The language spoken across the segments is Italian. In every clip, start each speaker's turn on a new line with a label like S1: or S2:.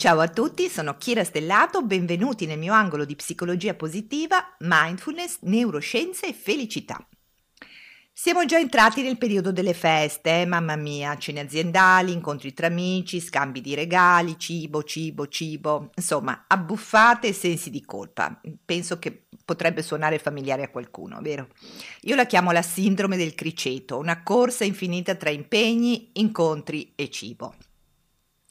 S1: Ciao a tutti, sono Chiara Stellato, benvenuti nel mio angolo di psicologia positiva, mindfulness, neuroscienze e felicità. Siamo già entrati nel periodo delle feste, eh? mamma mia, cene aziendali, incontri tra amici, scambi di regali, cibo, cibo, cibo, insomma, abbuffate e sensi di colpa. Penso che potrebbe suonare familiare a qualcuno, vero? Io la chiamo la sindrome del criceto, una corsa infinita tra impegni, incontri e cibo.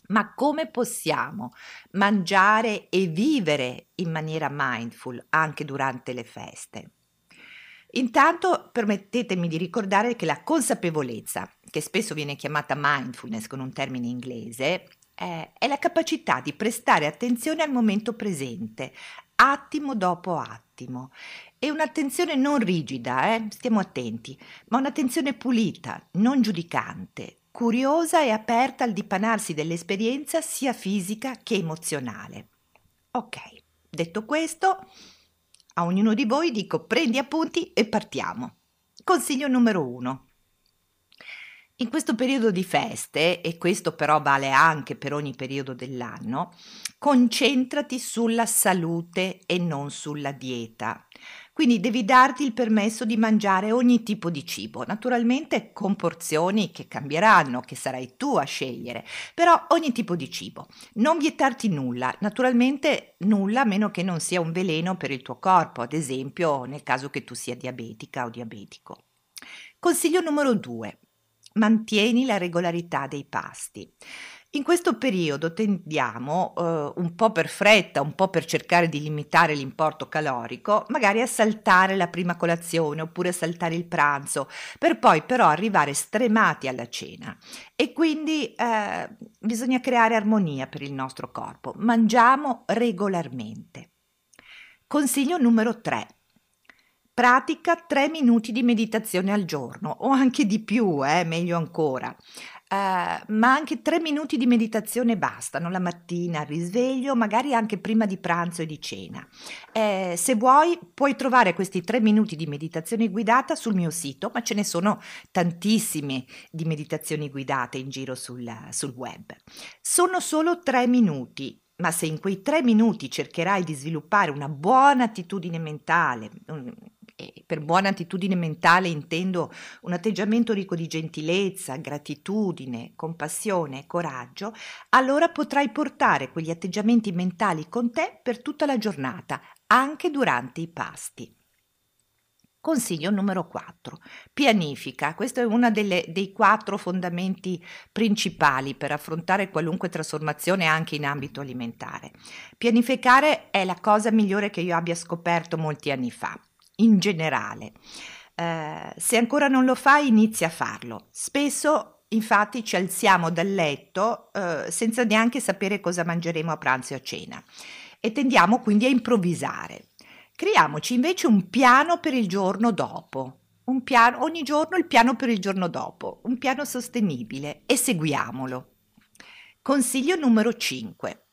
S1: Ma come possiamo mangiare e vivere in maniera mindful anche durante le feste? Intanto permettetemi di ricordare che la consapevolezza, che spesso viene chiamata mindfulness con un termine inglese, è, la capacità di prestare attenzione al momento presente, attimo dopo attimo. E un'attenzione non rigida, eh? stiamo attenti, ma un'attenzione pulita, non giudicante, curiosa e aperta al dipanarsi dell'esperienza sia fisica che emozionale. Ok, detto questo, a ognuno di voi dico prendi appunti e partiamo. Consiglio numero uno. In questo periodo di feste, e questo però vale anche per ogni periodo dell'anno, concentrati sulla salute e non sulla dieta. Quindi devi darti il permesso di mangiare ogni tipo di cibo, naturalmente con porzioni che cambieranno, che sarai tu a scegliere, però ogni tipo di cibo. Non vietarti nulla, naturalmente nulla a meno che non sia un veleno per il tuo corpo, ad esempio nel caso che tu sia diabetica o diabetico. Consiglio numero 2. Mantieni la regolarità dei pasti. In questo periodo tendiamo, eh, un po' per fretta, un po' per cercare di limitare l'importo calorico, magari a saltare la prima colazione oppure a saltare il pranzo, per poi però arrivare stremati alla cena. E quindi eh, bisogna creare armonia per il nostro corpo. Mangiamo regolarmente. Consiglio numero 3. Pratica 3 minuti di meditazione al giorno o anche di più, eh, meglio ancora. Uh, ma anche tre minuti di meditazione bastano la mattina al risveglio, magari anche prima di pranzo e di cena. Eh, se vuoi, puoi trovare questi tre minuti di meditazione guidata sul mio sito, ma ce ne sono tantissime di meditazioni guidate in giro sul, sul web. Sono solo tre minuti, ma se in quei tre minuti cercherai di sviluppare una buona attitudine mentale, e per buona attitudine mentale intendo un atteggiamento ricco di gentilezza, gratitudine, compassione e coraggio, allora potrai portare quegli atteggiamenti mentali con te per tutta la giornata, anche durante i pasti. Consiglio numero 4. Pianifica. Questo è uno delle, dei quattro fondamenti principali per affrontare qualunque trasformazione anche in ambito alimentare. Pianificare è la cosa migliore che io abbia scoperto molti anni fa in generale. Eh, se ancora non lo fai, inizia a farlo. Spesso, infatti, ci alziamo dal letto eh, senza neanche sapere cosa mangeremo a pranzo e a cena e tendiamo quindi a improvvisare. Creiamoci invece un piano per il giorno dopo. Piano, ogni giorno il piano per il giorno dopo, un piano sostenibile e seguiamolo. Consiglio numero 5.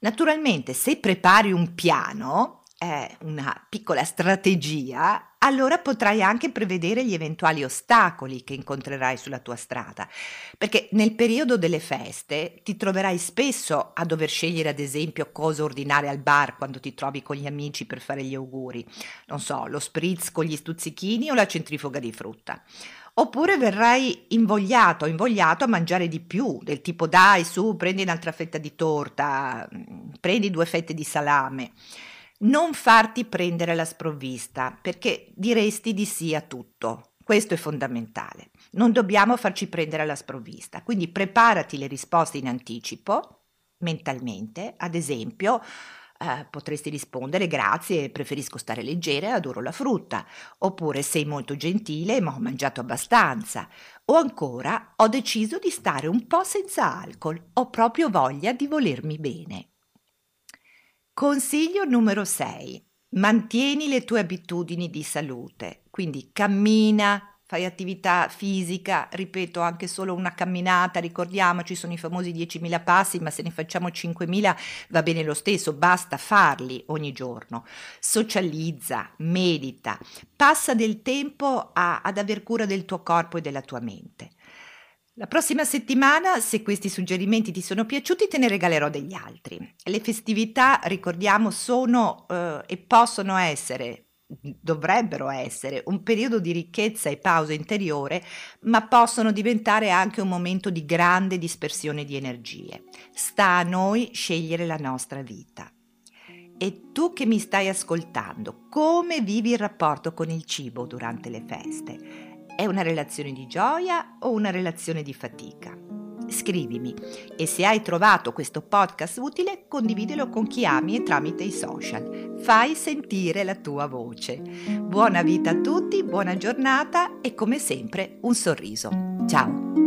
S1: Naturalmente, se prepari un piano, una piccola strategia, allora potrai anche prevedere gli eventuali ostacoli che incontrerai sulla tua strada, perché nel periodo delle feste ti troverai spesso a dover scegliere ad esempio cosa ordinare al bar quando ti trovi con gli amici per fare gli auguri, non so, lo spritz con gli stuzzichini o la centrifuga di frutta. Oppure verrai invogliato, invogliato a mangiare di più, del tipo dai su, prendi un'altra fetta di torta, prendi due fette di salame non farti prendere la sprovvista, perché diresti di sì a tutto. Questo è fondamentale. Non dobbiamo farci prendere la sprovvista. Quindi preparati le risposte in anticipo, mentalmente. Ad esempio, eh, potresti rispondere grazie, preferisco stare leggera adoro la frutta. Oppure sei molto gentile ma ho mangiato abbastanza. O ancora ho deciso di stare un po' senza alcol, ho proprio voglia di volermi bene. Consiglio numero 6. Mantieni le tue abitudini di salute, quindi cammina, fai attività fisica, ripeto anche solo una camminata, ricordiamoci sono i famosi 10.000 passi, ma se ne facciamo 5.000 va bene lo stesso, basta farli ogni giorno. Socializza, medita, passa del tempo a, ad aver cura del tuo corpo e della tua mente. La prossima settimana, se questi suggerimenti ti sono piaciuti, te ne regalerò degli altri. Le festività, ricordiamo, sono eh, e possono essere dovrebbero essere un periodo di ricchezza e pausa interiore, ma possono diventare anche un momento di grande dispersione di energie. Sta a noi scegliere la nostra vita. E tu che mi stai ascoltando, come vivi il rapporto con il cibo durante le feste? È una relazione di gioia o una relazione di fatica? Scrivimi e se hai trovato questo podcast utile condividilo con chi ami e tramite i social. Fai sentire la tua voce. Buona vita a tutti, buona giornata e come sempre un sorriso. Ciao!